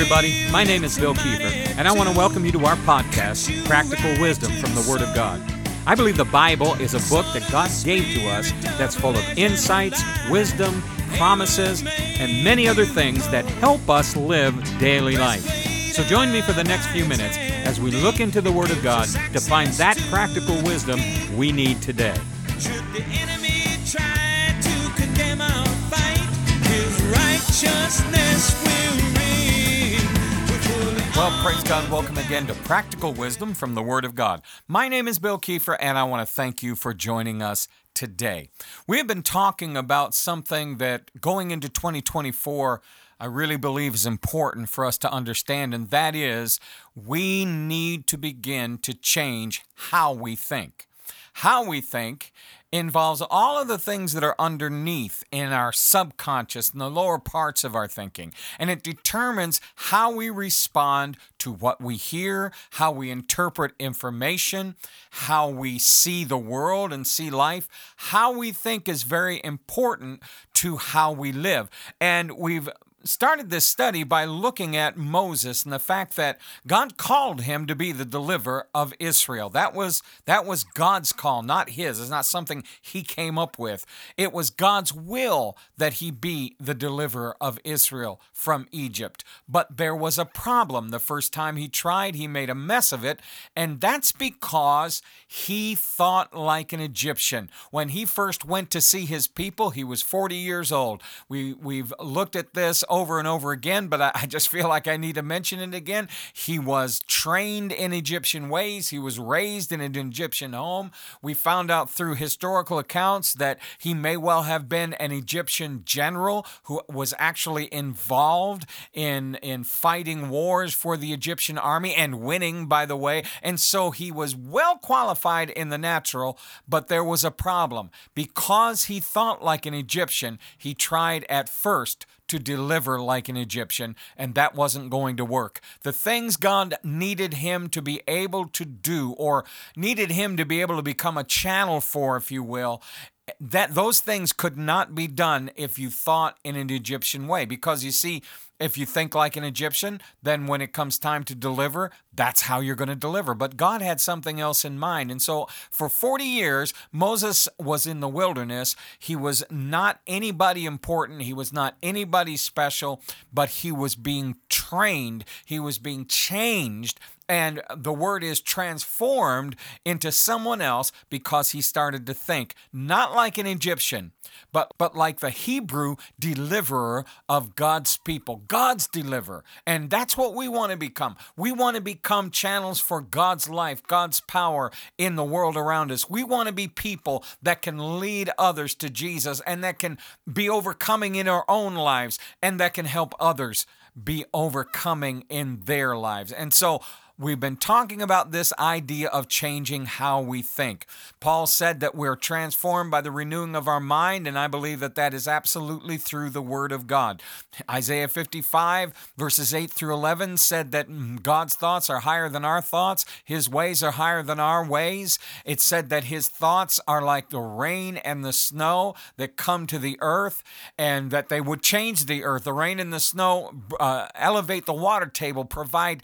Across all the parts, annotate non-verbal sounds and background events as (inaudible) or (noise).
everybody. My name is Bill Kiefer, and I want to welcome you to our podcast, Practical Wisdom from the Word of God. I believe the Bible is a book that God gave to us that's full of insights, wisdom, promises, and many other things that help us live daily life. So join me for the next few minutes as we look into the Word of God to find that practical wisdom we need today. Should the Well, praise God. Welcome again to Practical Wisdom from the Word of God. My name is Bill Kiefer, and I want to thank you for joining us today. We have been talking about something that going into 2024, I really believe is important for us to understand, and that is we need to begin to change how we think. How we think involves all of the things that are underneath in our subconscious and the lower parts of our thinking. And it determines how we respond to what we hear, how we interpret information, how we see the world and see life. How we think is very important to how we live. And we've started this study by looking at Moses and the fact that God called him to be the deliverer of Israel. That was that was God's call, not his. It's not something he came up with. It was God's will that he be the deliverer of Israel from Egypt. But there was a problem. The first time he tried, he made a mess of it, and that's because he thought like an Egyptian. When he first went to see his people, he was 40 years old. We we've looked at this over and over again, but I, I just feel like I need to mention it again. He was trained in Egyptian ways, he was raised in an Egyptian home. We found out through historical accounts that he may well have been an Egyptian general who was actually involved in, in fighting wars for the Egyptian army and winning, by the way. And so he was well qualified in the natural, but there was a problem. Because he thought like an Egyptian, he tried at first to deliver like an Egyptian, and that wasn't going to work. The things God needed him to be able to do, or needed him to be able to become a channel for, if you will, that those things could not be done if you thought in an Egyptian way. Because you see, if you think like an Egyptian, then when it comes time to deliver, that's how you're going to deliver. But God had something else in mind. And so for 40 years, Moses was in the wilderness. He was not anybody important, he was not anybody special, but he was being trained, he was being changed and the word is transformed into someone else because he started to think not like an Egyptian, but but like the Hebrew deliverer of God's people, God's deliverer. And that's what we want to become. We want to become channels for God's life, God's power in the world around us. We want to be people that can lead others to Jesus and that can be overcoming in our own lives and that can help others be overcoming in their lives. And so We've been talking about this idea of changing how we think. Paul said that we're transformed by the renewing of our mind, and I believe that that is absolutely through the Word of God. Isaiah 55, verses 8 through 11, said that God's thoughts are higher than our thoughts, His ways are higher than our ways. It said that His thoughts are like the rain and the snow that come to the earth, and that they would change the earth. The rain and the snow uh, elevate the water table, provide.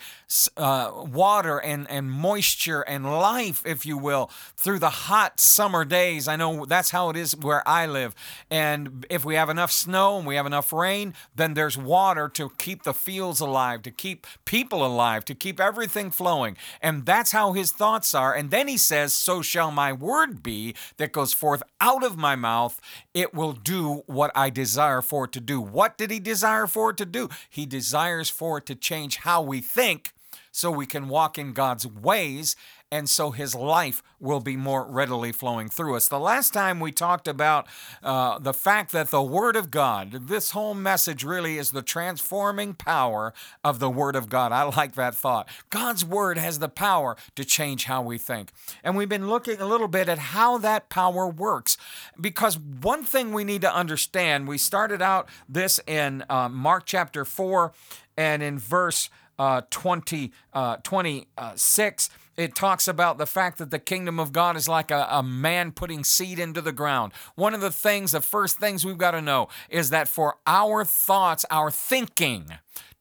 Uh, water and, and moisture and life, if you will, through the hot summer days. I know that's how it is where I live. And if we have enough snow and we have enough rain, then there's water to keep the fields alive, to keep people alive, to keep everything flowing. And that's how his thoughts are. And then he says, So shall my word be that goes forth out of my mouth. It will do what I desire for it to do. What did he desire for it to do? He desires for it to change how we think so we can walk in God's ways and so his life will be more readily flowing through us. The last time we talked about uh, the fact that the Word of God, this whole message really is the transforming power of the Word of God. I like that thought. God's Word has the power to change how we think. And we've been looking a little bit at how that power works. Because one thing we need to understand, we started out this in uh, Mark chapter 4 and in verse uh, 20, uh, 26, it talks about the fact that the kingdom of God is like a, a man putting seed into the ground. One of the things, the first things we've got to know is that for our thoughts, our thinking,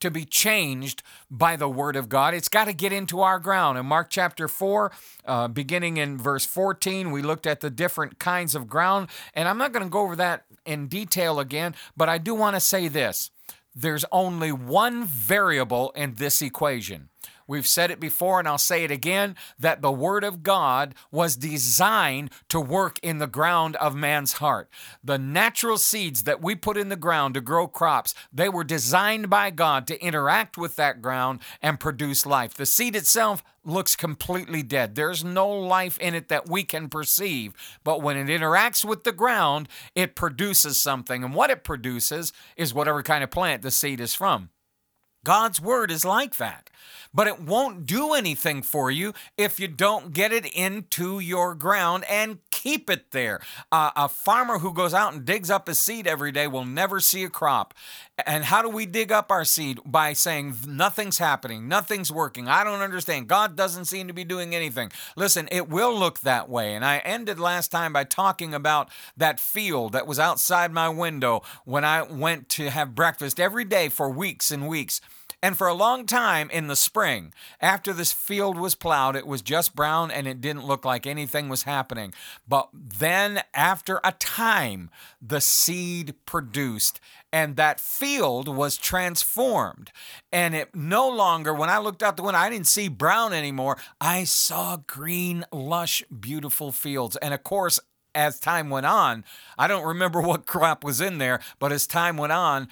to be changed by the word of God. It's got to get into our ground. In Mark chapter 4, uh, beginning in verse 14, we looked at the different kinds of ground. And I'm not going to go over that in detail again, but I do want to say this there's only one variable in this equation. We've said it before and I'll say it again that the Word of God was designed to work in the ground of man's heart. The natural seeds that we put in the ground to grow crops, they were designed by God to interact with that ground and produce life. The seed itself looks completely dead. There's no life in it that we can perceive, but when it interacts with the ground, it produces something. And what it produces is whatever kind of plant the seed is from. God's word is like that but it won't do anything for you if you don't get it into your ground and keep it there. Uh, a farmer who goes out and digs up his seed every day will never see a crop. And how do we dig up our seed? By saying nothing's happening, nothing's working. I don't understand. God doesn't seem to be doing anything. Listen, it will look that way. And I ended last time by talking about that field that was outside my window when I went to have breakfast every day for weeks and weeks. And for a long time in the spring, after this field was plowed, it was just brown and it didn't look like anything was happening. But then, after a time, the seed produced and that field was transformed. And it no longer, when I looked out the window, I didn't see brown anymore. I saw green, lush, beautiful fields. And of course, as time went on, I don't remember (laughs) what crop was in there, but as time went on,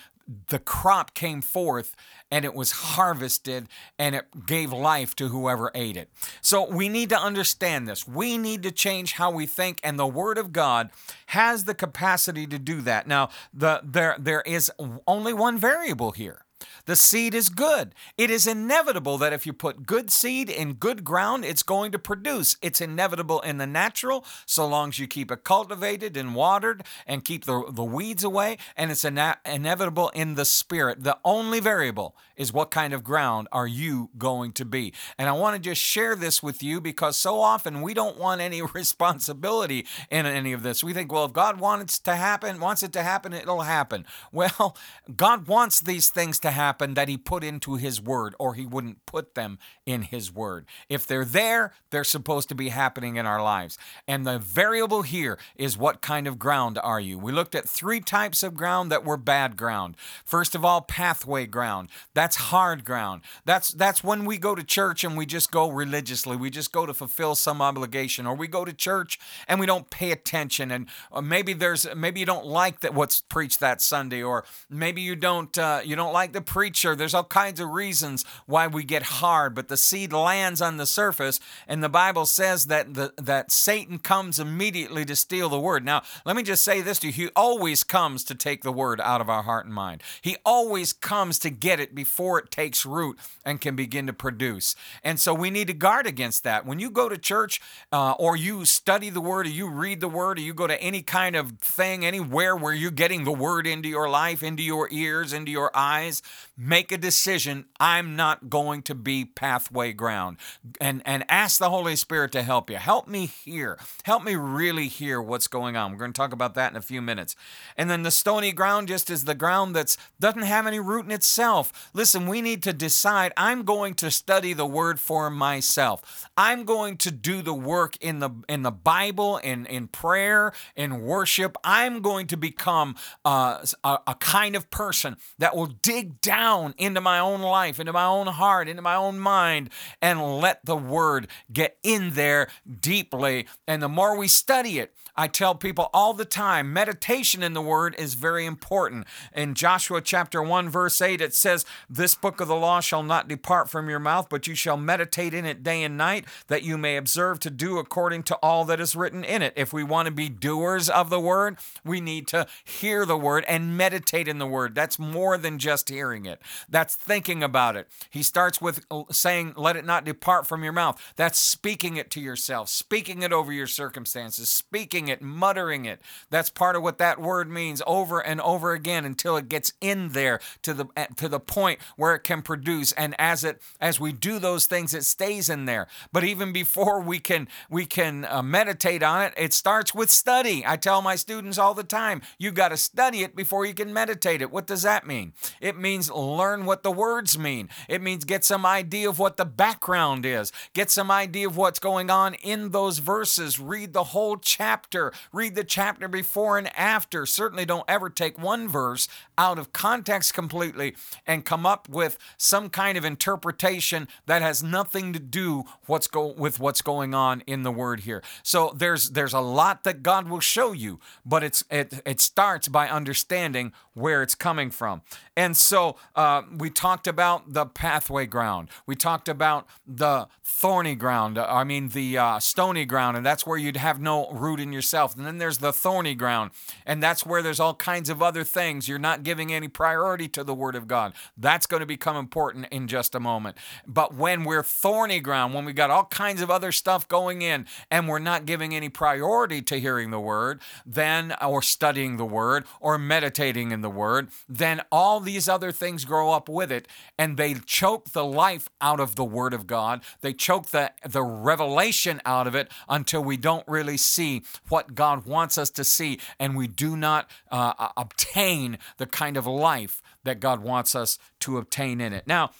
the crop came forth and it was harvested and it gave life to whoever ate it. So we need to understand this. We need to change how we think, and the Word of God has the capacity to do that. Now, the, there, there is only one variable here. The seed is good. It is inevitable that if you put good seed in good ground, it's going to produce. It's inevitable in the natural, so long as you keep it cultivated and watered and keep the, the weeds away. And it's ina- inevitable in the spirit. The only variable is what kind of ground are you going to be. And I want to just share this with you because so often we don't want any (laughs) responsibility in any of this. We think, well, if God wants it to happen, wants it to happen, it'll happen. Well, God wants these things to happen that he put into his word or he wouldn't put them in his word. If they're there, they're supposed to be happening in our lives. And the variable here is what kind of ground are you? We looked at three types of ground that were bad ground. First of all, pathway ground. That's hard ground. That's that's when we go to church and we just go religiously. We just go to fulfill some obligation or we go to church and we don't pay attention and uh, maybe there's maybe you don't like that what's preached that Sunday or maybe you don't uh, you don't like the preacher. There's all kinds of reasons why we get hard, but the seed lands on the surface, and the Bible says that the, that Satan comes immediately to steal the word. Now, let me just say this to you: He always comes to take the word out of our heart and mind. He always comes to get it before it takes root and can begin to produce. And so we need to guard against that. When you go to church, uh, or you study the word, or you read the word, or you go to any kind of thing, anywhere where you're getting the word into your life, into your ears, into your eyes, make a decision. I'm not going to be pathway ground. And, and ask the Holy Spirit to help you. Help me hear. Help me really hear what's going on. We're going to talk about that in a few minutes. And then the stony ground just is the ground that doesn't have any root in itself. Listen, we need to decide I'm going to study the word for myself. I'm going to do the work in the in the Bible, in, in prayer, in worship. I'm going to become uh, a, a kind of person that will dig down into my own life, into my own heart, into my own mind, and let the word get in there deeply. And the more we study it, I tell people all the time meditation in the word is very important. In Joshua chapter 1, verse 8, it says, This book of the law shall not depart from your mouth, but you shall meditate in it day and night, that you may observe to do according to all that is written in it. If we want to be doers of the word, we need to hear the word and meditate in the word. That's more than just hearing it, that's thinking about it. He starts with saying, Let it not depart from your mouth. That's speaking it to yourself, speaking it over your circumstances, speaking it, muttering it. That's part of what that word means over and over again until it gets in there to the to the point where it can produce. And as it as we do those things, it stays in there. But even before we can we can uh, meditate on it, it starts with study. I tell my students all the time, you got to study it before you can meditate it. What does that mean? It means learn what the words mean. It means get some idea of what the background is, get some idea of what's going on in those verses. Read the whole chapter, read the chapter before and after. Certainly don't ever take one verse out of context completely and come up with some kind of interpretation that has nothing to do what's go with what's going on in the word here. So there's there's a lot that God will show you, but it's it it starts by understanding where it's coming from. And so uh, we talked about the pathway ground. We talked about the thorny ground. I mean the uh, stony ground, and that's where you'd have no root in yourself. And then there's the thorny ground, and that's where there's all kinds of other things. You're not giving any priority to the Word of God. That's going to become important in just a moment. But when we're thorny ground, when we've got all kinds of other stuff going in, and we're not giving any priority to hearing the Word, then or studying the Word or meditating in the Word, then all these other things grow up with it, and they choke the life out of the Word of God. They choke the the revelation out of it until we don't really see what God wants us to see, and we do not uh, obtain the kind of life that God wants us to obtain in it. Now,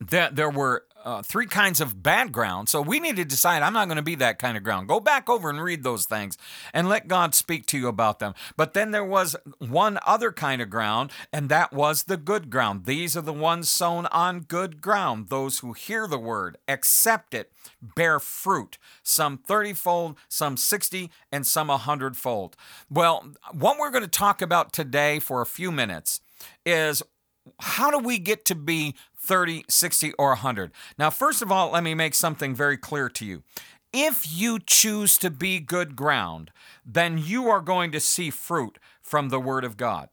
there, there were uh, three kinds of bad ground. So we need to decide I'm not going to be that kind of ground. Go back over and read those things and let God speak to you about them. But then there was one other kind of ground, and that was the good ground. These are the ones sown on good ground, those who hear the word, accept it, bear fruit, some 30 fold, some 60, and some 100 fold. Well, what we're going to talk about today for a few minutes is how do we get to be 30, 60, or 100? Now, first of all, let me make something very clear to you. If you choose to be good ground, then you are going to see fruit from the Word of God.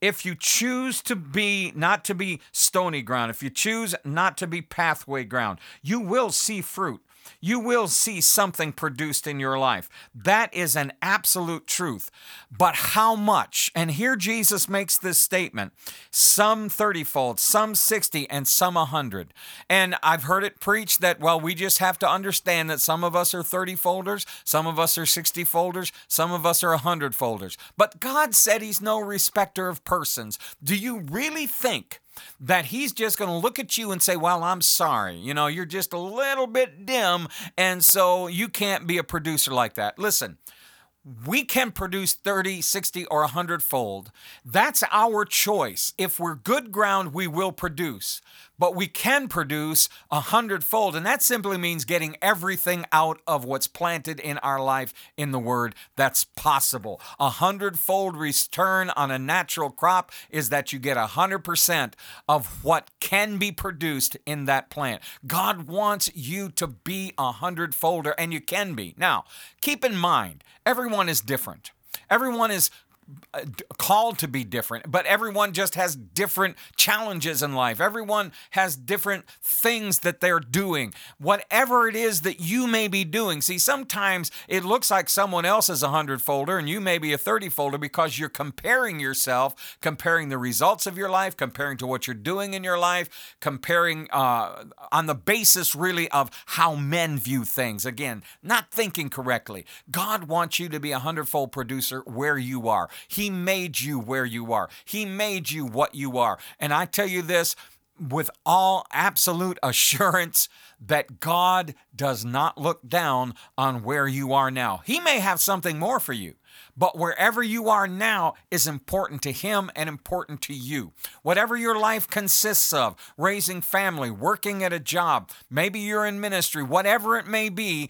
If you choose to be not to be stony ground, if you choose not to be pathway ground, you will see fruit. You will see something produced in your life. That is an absolute truth. But how much? And here Jesus makes this statement some 30 fold, some 60, and some 100. And I've heard it preached that, well, we just have to understand that some of us are 30 folders, some of us are 60 folders, some of us are 100 folders. But God said He's no respecter of persons. Do you really think? That he's just going to look at you and say, Well, I'm sorry. You know, you're just a little bit dim, and so you can't be a producer like that. Listen, we can produce 30, 60, or 100 fold. That's our choice. If we're good ground, we will produce. But we can produce a hundredfold, and that simply means getting everything out of what's planted in our life in the Word. That's possible. A hundredfold return on a natural crop is that you get a hundred percent of what can be produced in that plant. God wants you to be a hundredfolder, and you can be. Now, keep in mind, everyone is different. Everyone is called to be different, but everyone just has different challenges in life. Everyone has different things that they're doing. Whatever it is that you may be doing. See, sometimes it looks like someone else is a hundred folder and you may be a 30 folder because you're comparing yourself, comparing the results of your life, comparing to what you're doing in your life, comparing uh, on the basis really of how men view things. Again, not thinking correctly. God wants you to be a hundredfold producer where you are. He made you where you are. He made you what you are. And I tell you this with all absolute (laughs) assurance that God does not look down on where you are now. He may have something more for you. But wherever you are now is important to Him and important to you. Whatever your life consists of, raising family, working at a job, maybe you're in ministry, whatever it may be,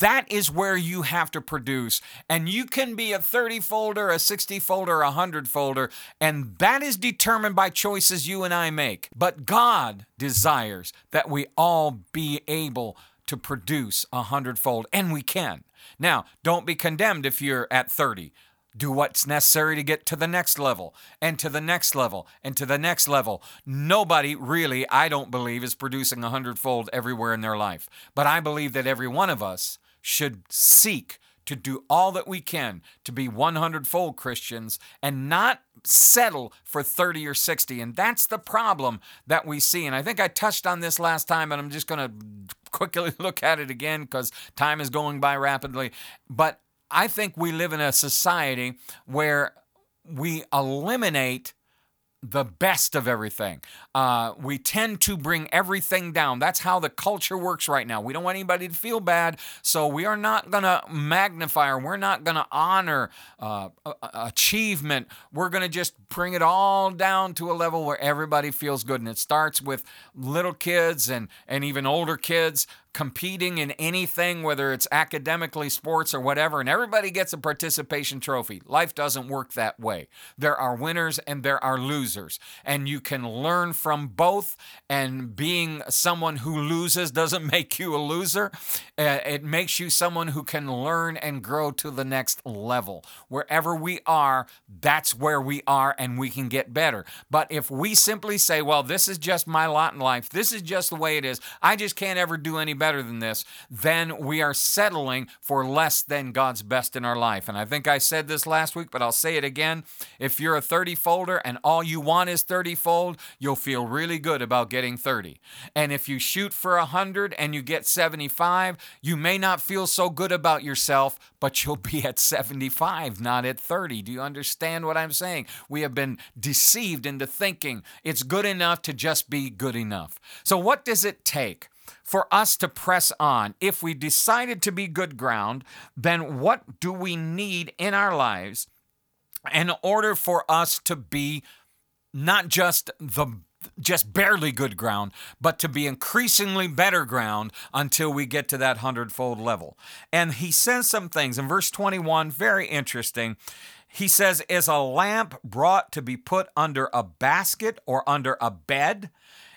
that is where you have to produce. And you can be a 30 folder, a 60 folder, a 100 folder, and that is determined by choices you and I make. But God desires that we all be able to produce a hundredfold, and we can. Now, don't be condemned if you're at 30 do what's necessary to get to the next level and to the next level and to the next level. Nobody really, I don't believe, is producing a hundredfold everywhere in their life. But I believe that every one of us should seek to do all that we can to be 100 fold Christians and not settle for 30 or 60. And that's the problem that we see. And I think I touched on this last time, and I'm just going to quickly (laughs) look at it again because time is going by rapidly. But I think we live in a society where we eliminate the best of everything. Uh, we tend to bring everything down. That's how the culture works right now. We don't want anybody to feel bad, so we are not going to magnify or we're not going to honor uh, achievement. We're going to just bring it all down to a level where everybody feels good. And it starts with little kids and, and even older kids competing in anything, whether it's academically, sports, or whatever, and everybody gets a participation trophy. Life doesn't work that way. There are winners and there are losers, and you can learn from both. And being someone who loses doesn't (laughs) make you a loser, uh, it makes you someone who can learn and grow to the next level. Wherever we are, that's where we are, and we can get better. But if we simply say, well, this is just my lot in life, this is just the way it is, I just can't ever do any better than this, then we are settling for less than God's best in our life. And I think I said this last week, but I'll say it again. If you're a 30 folder and all you want is 30 fold, you'll feel really good about getting 30. And if you shoot for 100 and you get 75, you may not feel so good about yourself, but you'll be at 75, not at 30. Do you understand what I'm saying? We have been deceived into thinking it's good enough to just be good enough. So, what does it take? For us to press on. If we decided to be good ground, then what do we need in our lives in order for us to be not just the just barely good ground, but to be increasingly better ground until we get to that hundredfold level. And he says some things in verse 21, very interesting. He says, Is a lamp brought to be put under a basket or under a bed?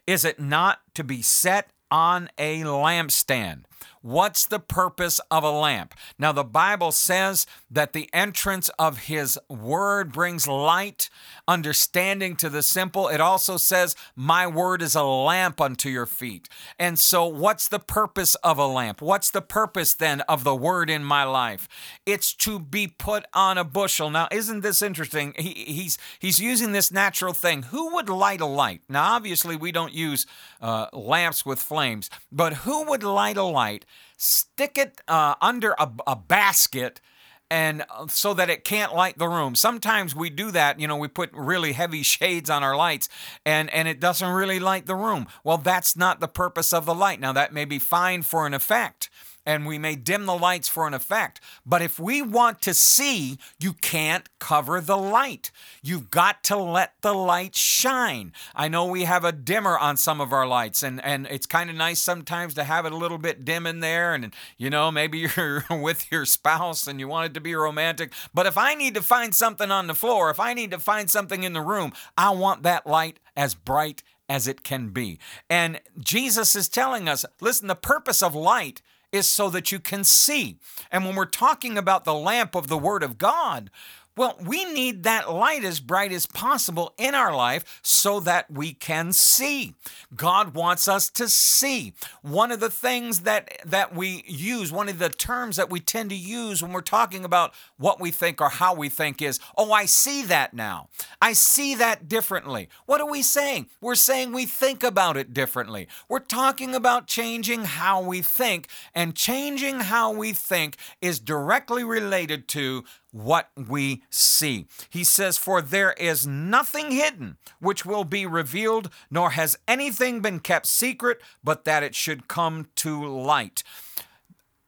Is it not to be set on a lampstand. What's the purpose of a lamp? Now, the Bible says that the entrance of His Word brings light, understanding to the simple. It also says, My Word is a lamp unto your feet. And so, what's the purpose of a lamp? What's the purpose then of the Word in my life? It's to be put on a bushel. Now, isn't this interesting? He, he's, he's using this natural thing. Who would light a light? Now, obviously, we don't use uh, lamps with flames, but who would light a light? Stick it uh, under a, a basket and uh, so that it can't light the room. Sometimes we do that, you know, we put really heavy (laughs) shades on our lights and and it doesn't really light the room. Well, that's not the purpose of the light. Now that may be fine for an effect and we may dim the lights for an effect. But if we want to see, you can't cover the light. You've got to let the light shine. I know we have a dimmer on some of our lights, and, and it's kind of nice sometimes to have it a little bit dim in there. And, you know, maybe (laughs) you're with your spouse and you want it to be romantic. But if I need to find something on the floor, if I need to find something in the room, I want that light as bright as it can be. And Jesus is telling us listen, the purpose of light is so that you can see. And when we're talking about the lamp of the Word of God, well, we need that light as bright as possible in our life so that we can see. God wants us to see. One of the things that that we use, one of the terms that we tend to use when we're talking about what we think or how we think is, "Oh, I see that now. I see that differently." What are we saying? We're saying we think about it differently. We're talking about changing how we think, and changing how we think is directly related to what we see. He says, For there is nothing hidden which will be revealed, nor has anything been kept secret, but that it should come to light.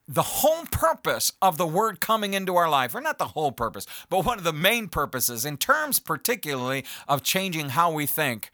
The whole purpose of the word coming into our life, or not the whole purpose, but one of the main purposes, in terms particularly of changing how we think,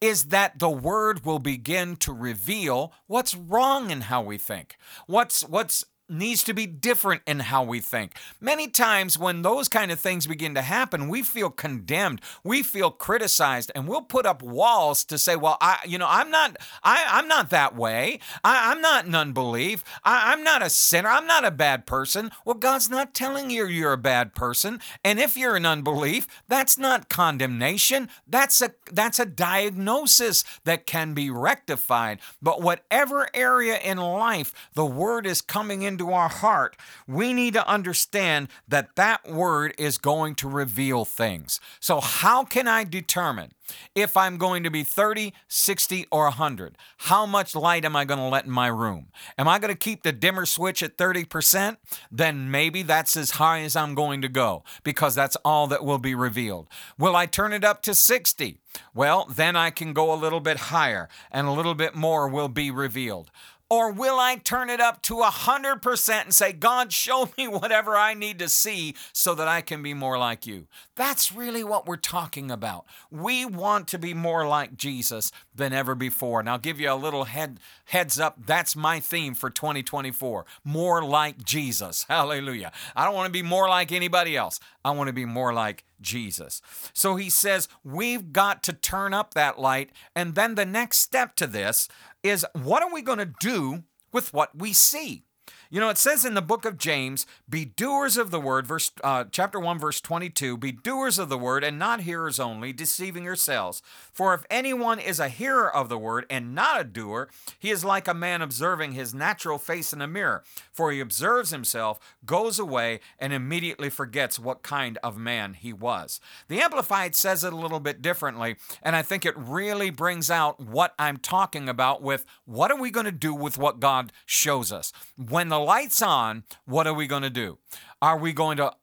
is that the word will begin to reveal what's wrong in how we think. What's what's needs to be different in how we think. Many times when those kind of things begin to happen, we feel condemned, we feel criticized, and we'll put up walls to say, well, I, you know, I'm not, I, I'm not that way. I, am not an unbelief. I, I'm not a sinner. I'm not a bad person. Well, God's not telling you you're a bad person. And if you're an unbelief, that's not condemnation. That's a, that's a diagnosis that can be rectified. But whatever area in life the word is coming into into our heart, we need to understand that that word is going to reveal things. So, how can I determine if I'm going to be 30, 60, or 100? How much light am I going to let in my room? Am I going to keep the dimmer switch at 30%? Then maybe that's as high as I'm going to go because that's all that will be revealed. Will I turn it up to 60? Well, then I can go a little bit higher and a little bit more will be revealed. Or will I turn it up to 100% and say, God, show (laughs) me whatever I need to see so that I can be more like you? That's really what we're talking about. We want to be more like Jesus than ever before. And I'll give you a little head, heads up. That's my theme for 2024 more like Jesus. (laughs) Hallelujah. I don't want to be more like anybody else. I want to be more like Jesus. So he says, we've got to turn up that light. And then the next step to this is what are we going to do with what we see? You know, it says in the book of James, be doers of the word, verse uh, chapter 1, verse 22, be doers of the word and not hearers only, deceiving yourselves. For if anyone is a hearer of the word and not a doer, he is like a man observing his natural face in a mirror. For he observes himself, goes away, and immediately forgets what kind of man he was. The Amplified says it a little bit differently, and I think it really brings out what I'm talking about with what are we going to do with what God shows us. When the light's on, what are we going to do? Are we going to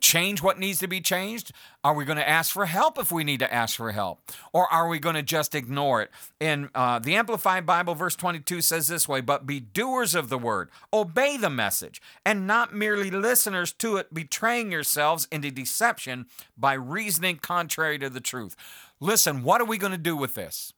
change what needs to be changed? Are we going to ask for help if we need to ask for help? Or are we going to just ignore it? In uh, the Amplified Bible, verse 22 says this way But be doers of the word, obey the message, and not merely listeners to it, betraying yourselves into deception by reasoning contrary to the truth. Listen, what are we going to do with this?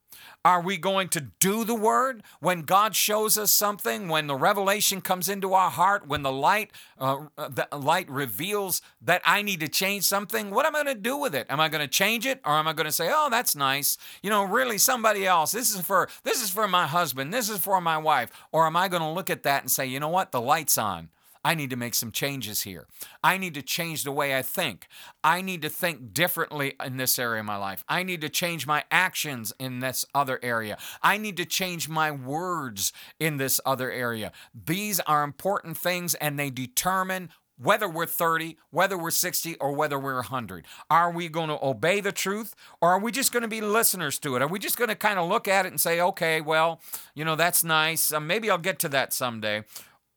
Are we going to do the word when God shows us something? When the revelation comes into our heart? When the light, uh, the light reveals that I need to change something? What am I going to do with it? Am I going to change it, or am I going to say, "Oh, that's nice"? You know, really somebody else. This is for this is for my husband. This is for my wife. Or am I going to look at that and say, "You know what? The light's on." I need to make some changes here. I need to change the way I think. I need to think differently in this area of my life. I need to change my actions in this other area. I need to change my words in this other area. These are important things and they determine whether we're 30, whether we're 60, or whether we're 100. Are we going to obey the truth or are we just going to be listeners to it? Are we just going to kind of look at it and say, okay, well, you know, that's nice. Uh, maybe I'll get to that someday.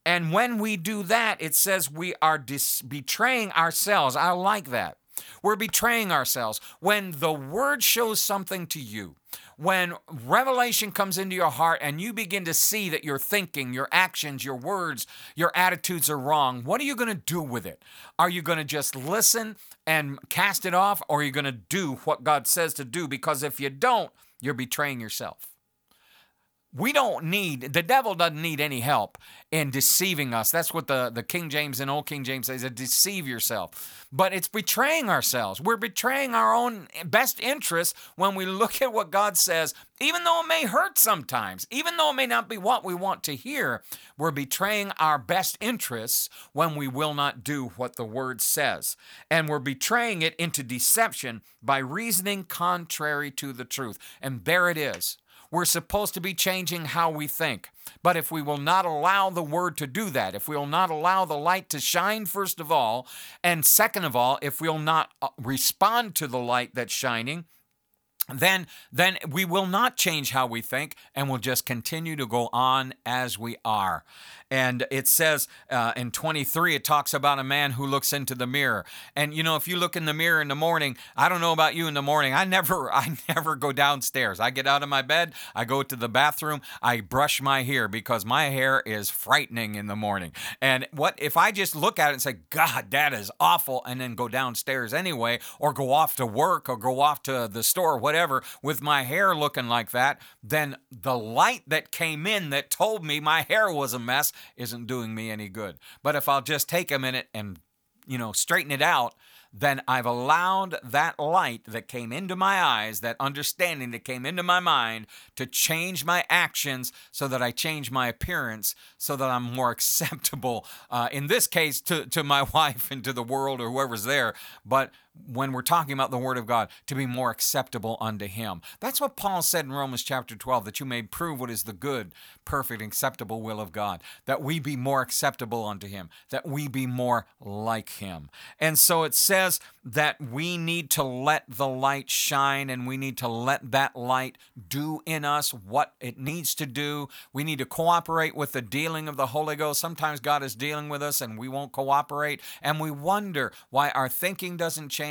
And when we do that, it says we are dis- betraying ourselves. I like that. We're betraying ourselves. When the word shows something to you, when revelation comes into your heart and you begin to see that your thinking, your actions, your words, your attitudes are wrong, what are you going to do with it? Are you going to just listen and cast it off, or are you going to do what God says to do? Because if you don't, you're betraying yourself. We don't need, the devil doesn't need any help in deceiving us. That's what the, the King James and Old King James says, deceive yourself. But it's betraying ourselves. We're betraying our own best interests when we look at what God says, even though it may hurt sometimes, even though it may not be what we want to hear. We're betraying our best interests when we will not do what the word says. And we're betraying it into deception by reasoning contrary to the truth. And there it is. We're supposed to be changing how we think. But if we will not allow the word to do that, if we will not allow the light to shine, first of all, and second of all, if we'll not uh, respond to the light that's shining, then then we will not change how we think and we'll just continue to go on as we are. And it says uh, in 23 it talks about a man who looks into the mirror. And you know if you look in the mirror in the morning i don't know about you in the morning i never (laughs) i never go downstairs. I get out of my bed i go to the bathroom i brush my hair because my hair is frightening in the morning. And what if i just look at it and say god that is awful and then go downstairs anyway or go off to work or go off to the store whatever whatever, with my hair looking like that, then the light that came in that told me my hair was a mess isn't doing me any good. But if I'll just take a minute and, you know, straighten it out, then I've allowed that light that came into my eyes, that understanding that came into my mind, to change my actions so that I change my appearance so that I'm more (laughs) acceptable, uh, in this case, to, to my (laughs) wife and to the world or whoever's there. But when we're talking about the Word of God, to be more acceptable unto Him. That's what Paul said in Romans chapter 12, that you may prove what is the good, perfect, acceptable will of God, that we be more acceptable unto Him, that we be more like Him. And so it says that we need to let the light shine and we need to let that light do in us what it needs to do. We need to cooperate with the dealing of the Holy Ghost. Sometimes God is dealing with us and we won't cooperate, and we wonder why our thinking doesn't change,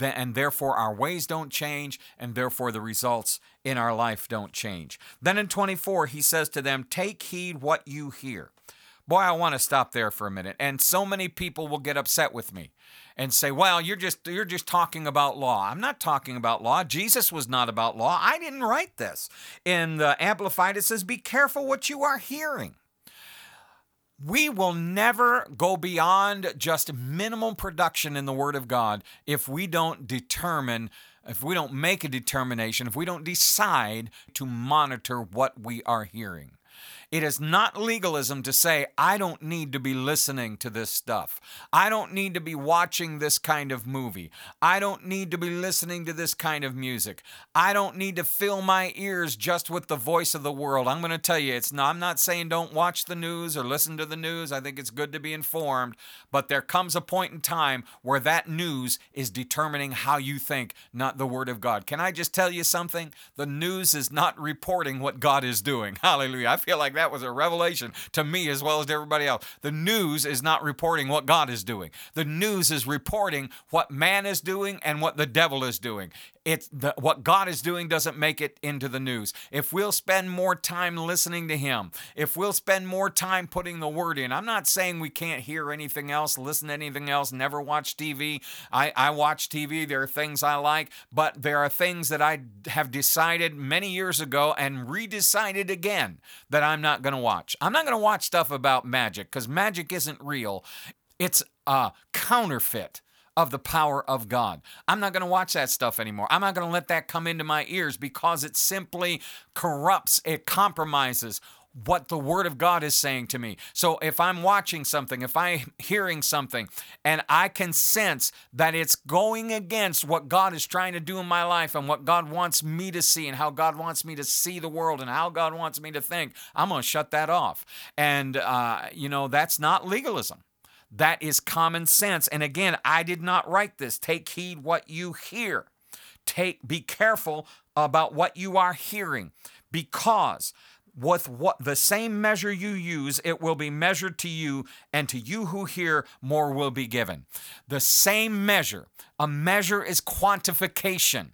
and therefore our ways don't change, and therefore the results in our life don't change. Then in 24, he says to them, Take heed what you hear. Boy, I want to stop there for a minute. And so many people will get upset with me and say, "Well, you're just you're just talking about law." I'm not talking about law. Jesus was not about law. I didn't write this. In the Amplified it says, "Be careful what you are hearing." We will never go beyond just minimum production in the Word of God if we don't determine, if we don't make a determination, if we don't decide to monitor what we are hearing. It is not legalism to say, I don't need to be listening to this stuff. I don't need to be watching this kind of movie. I don't need to be listening to this kind of music. I don't need to fill my ears just with the voice of the world. I'm going to tell you, it's not, I'm not saying don't watch the news or listen to the news. I think it's good to be informed, but there comes a point in time where that news is determining how you think, not the Word of God. Can I just tell you something? The news is not reporting what God is doing. (laughs) Hallelujah. I feel like that that was a revelation to me as well as to everybody else. The news is not reporting what God is doing. The news is reporting what man is doing and what the devil is doing. It's the, what God is doing doesn't make it into the news. If we'll spend more time listening to Him, if we'll spend more time putting the word in, I'm not saying we can't hear anything else, listen to anything else, never watch TV. I, I watch TV. There are things I like, but there are things that I have decided many years ago and redecided again that I'm not going to watch. I'm not going to watch stuff about magic because magic isn't real. It's a counterfeit of the power of God. I'm not going to watch that stuff anymore. I'm not going to let that come into my ears because it simply corrupts, it compromises what the word of God is saying to me. So if I'm watching something, if I'm (laughs) hearing something, and I can sense that it's going against what God is trying to do in my life and what God wants me to see and how God wants me to see the world and how God wants me to think, I'm going to shut that off. And, uh, you know, that's not legalism. That is common sense. And again, I did not write this. Take heed what you hear. Take be careful about what you are hearing because with what the same measure you use, it will be measured to you, and to you who hear, more will be given. The same measure, a measure is quantification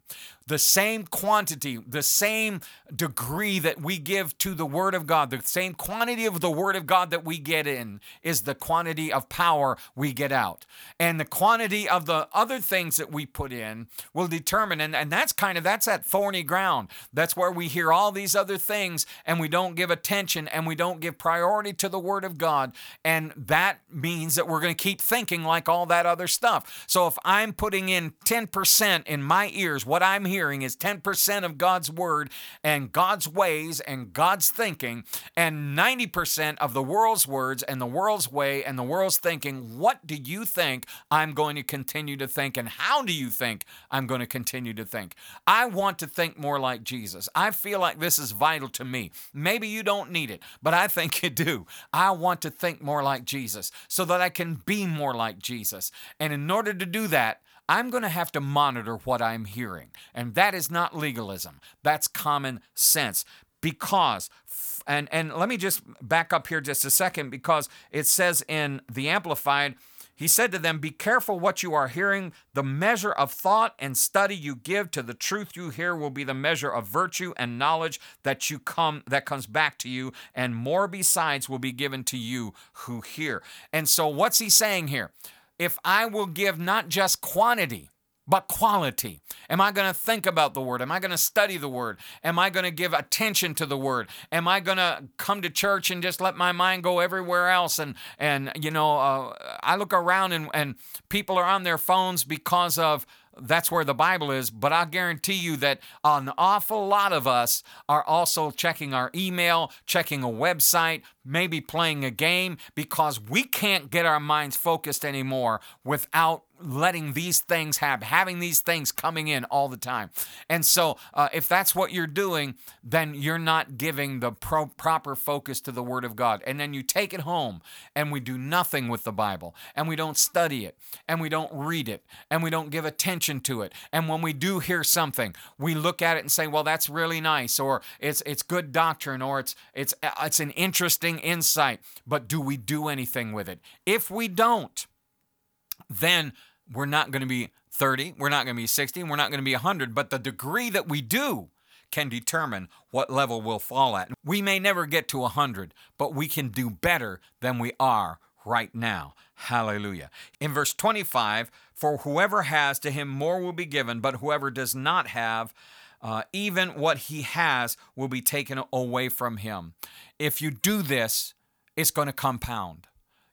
the same quantity, the same degree that we give to the Word of God, the same quantity of the Word of God that we get in is the quantity of power we get out. And the quantity of the other things that we put in will determine, and, and that's kind of that's that thorny ground. That's where we hear all these other things and we don't give attention and we don't give priority to the Word of God. And that means that we're going to keep thinking like all that other stuff. So if I'm putting in 10% in my ears, what I'm hearing, hearing is 10% of God's word and God's ways and God's thinking, and 90% of the world's words and the world's way and the world's thinking. What do you think I'm going to continue to think, and how do you think I'm going to continue to think? I want to think more like Jesus. I feel like this is vital to me. Maybe you don't need it, but I think you do. I want to think more like Jesus so that I can be more like Jesus. And in order to do that, I'm going to have to monitor what I'm hearing. And that is not legalism, that's common sense. Because, and, and let me just back up here just a second because it says in the Amplified, he said to them, Be careful what you are hearing. The measure of thought and study you give to the truth you hear will be the measure of virtue and knowledge that you come that comes back to you, and more besides will be given to you who hear. And so what's he saying here? If I will give not just quantity, but quality. Am I going to think about the word? Am I going to study the word? Am I going to give attention to the word? Am I going to come to church and just let my mind go everywhere else? And and you know, uh, I look around and and people are on their phones because of that's where the Bible is, but I guarantee you that an awful lot of us are also checking our email, checking a website, maybe playing a game because we can't get our minds focused anymore without letting these things happen, having these things coming in all the time. And so, uh, if that's what you're doing, then you're not giving the pro- proper focus to the Word of God. And then you take it home and we do nothing with the Bible and we don't study it and we don't read it and we don't give attention to it. And when we do hear something, we look at it and say, "Well, that's really nice," or "It's it's good doctrine," or "It's it's it's an interesting insight." But do we do anything with it? If we don't, then we're not going to be 30, we're not going to be 60, we're not going to be 100, but the degree that we do can determine what level we'll fall at. We may never get to 100, but we can do better than we are right now. Hallelujah. In verse 25, for whoever has to him more will be given, but whoever does not have, uh, even what he has will be taken away from him. If you do this, it's going to compound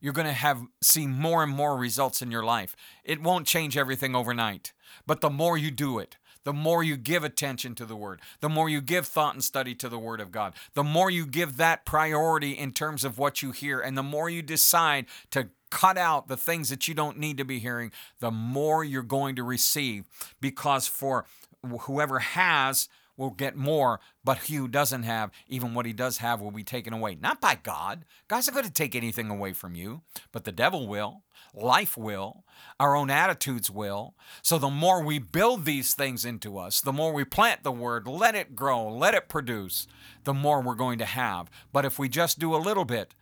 you're going to have see more and more results in your life. It won't change everything overnight, but the more you do it, the more you give attention to the word, the more you give thought and study to the word of God, the more you give that priority in terms of what you hear, and the more you decide to cut out the things that you don't need to be hearing, the more you're going to receive. Because for whoever has, will get more, but who doesn't have, even what he does have, will be taken away. Not by God. God's not going to take anything away from you, but the devil will. Life will. Our own attitudes will. So the more we build these things into us, the more we plant the word, let it grow, let it produce, the more we're going to have. But if we just do a little bit,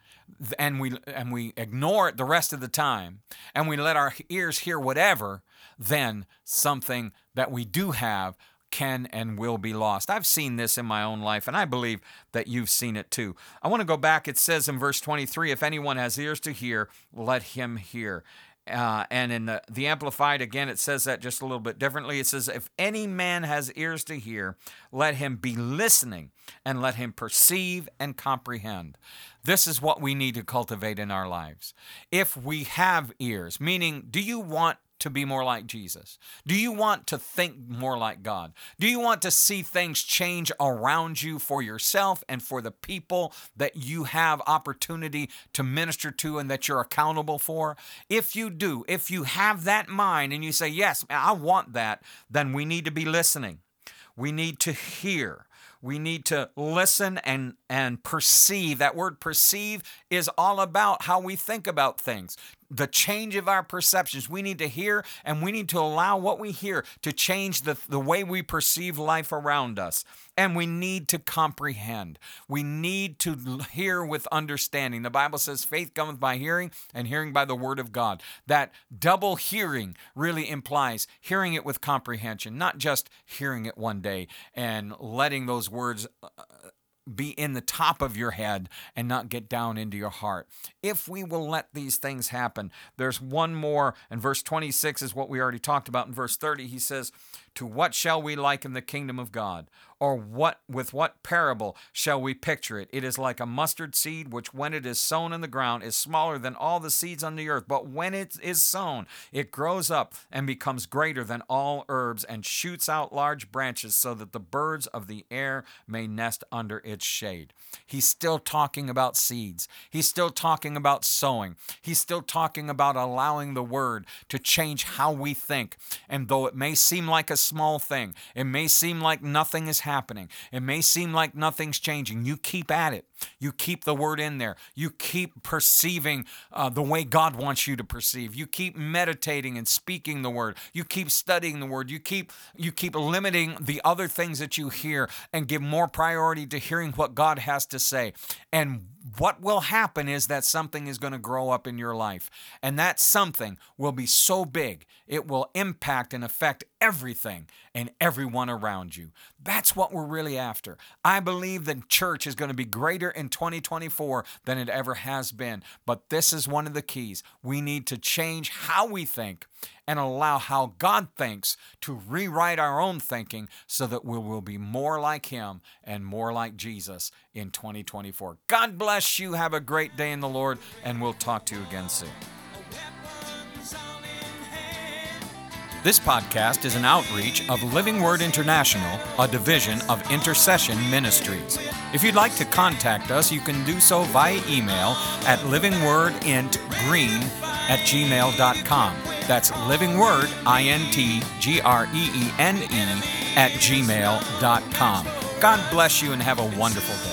and we and we ignore it the rest of the time and we let our ears hear whatever then something that we do have can and will be lost. I've seen this in my own life, and I believe that you've seen it too. I want to go back. It says in verse 23 if anyone has ears to hear, let him hear. Uh, and in the, the Amplified, again, it says that just a little bit differently. It says, If any man has ears to hear, let him be listening and let him perceive and comprehend. This is what we need to cultivate in our lives. If we have ears, meaning, do you want to be more like Jesus? Do you want to think more like God? Do you want to see things change around you for yourself and for the people that you have opportunity to minister to and that you're accountable for? If you do, if you have that mind and you say, Yes, I want that, then we need to be listening. We need to hear. We need to listen and, and perceive. That word perceive is all about how we think about things the change of our perceptions. We need to hear and we need to allow what we hear to change the, the way we perceive life around us. And we need to comprehend. We need to hear with understanding. The Bible says faith cometh by hearing and hearing by the word of God. That double hearing really implies hearing it with comprehension, not just hearing it one day and letting those words uh, be in the top of your head and not get down into your heart. If we will let these things happen, there's one more, and verse 26 is what we already talked about. In verse 30, he says, To what shall we liken the kingdom of God? Or what with what parable shall we picture it? It is like a mustard seed, which when it is sown in the ground is smaller than all the seeds on the earth. But when it is sown, it grows up and becomes greater than all herbs and shoots out large branches so that the birds of the air may nest under its shade. He's still talking about seeds. He's still talking about sowing. He's still talking about allowing the word to change how we think. And though it may seem like a small thing, it may seem like nothing is happening. It may seem like nothing's changing. You keep at it. You keep the word in there. You keep perceiving uh, the way God wants you to perceive. You keep meditating and speaking the word. You keep studying the word. You keep you keep limiting the other things that you hear and give more priority to hearing what God has to say. And what will happen is that something is going to grow up in your life. And that something will be so big, it will impact and affect everything and everyone around you. That's what we're really after. I believe that church is going to be greater in 2024 than it ever has been. But this is one of the keys. We need to change how we think and allow how God thinks to rewrite our own thinking so that we will be more like Him and more like Jesus in 2024. God bless you. Have a great day in the Lord, and we'll talk to you again soon. This podcast is an outreach of Living Word International, a division of Intercession Ministries. If you'd like to contact us, you can do so via email at livingwordintgreene at gmail.com. That's Living Word, I N T G R N E, at gmail.com. God bless you and have a wonderful day.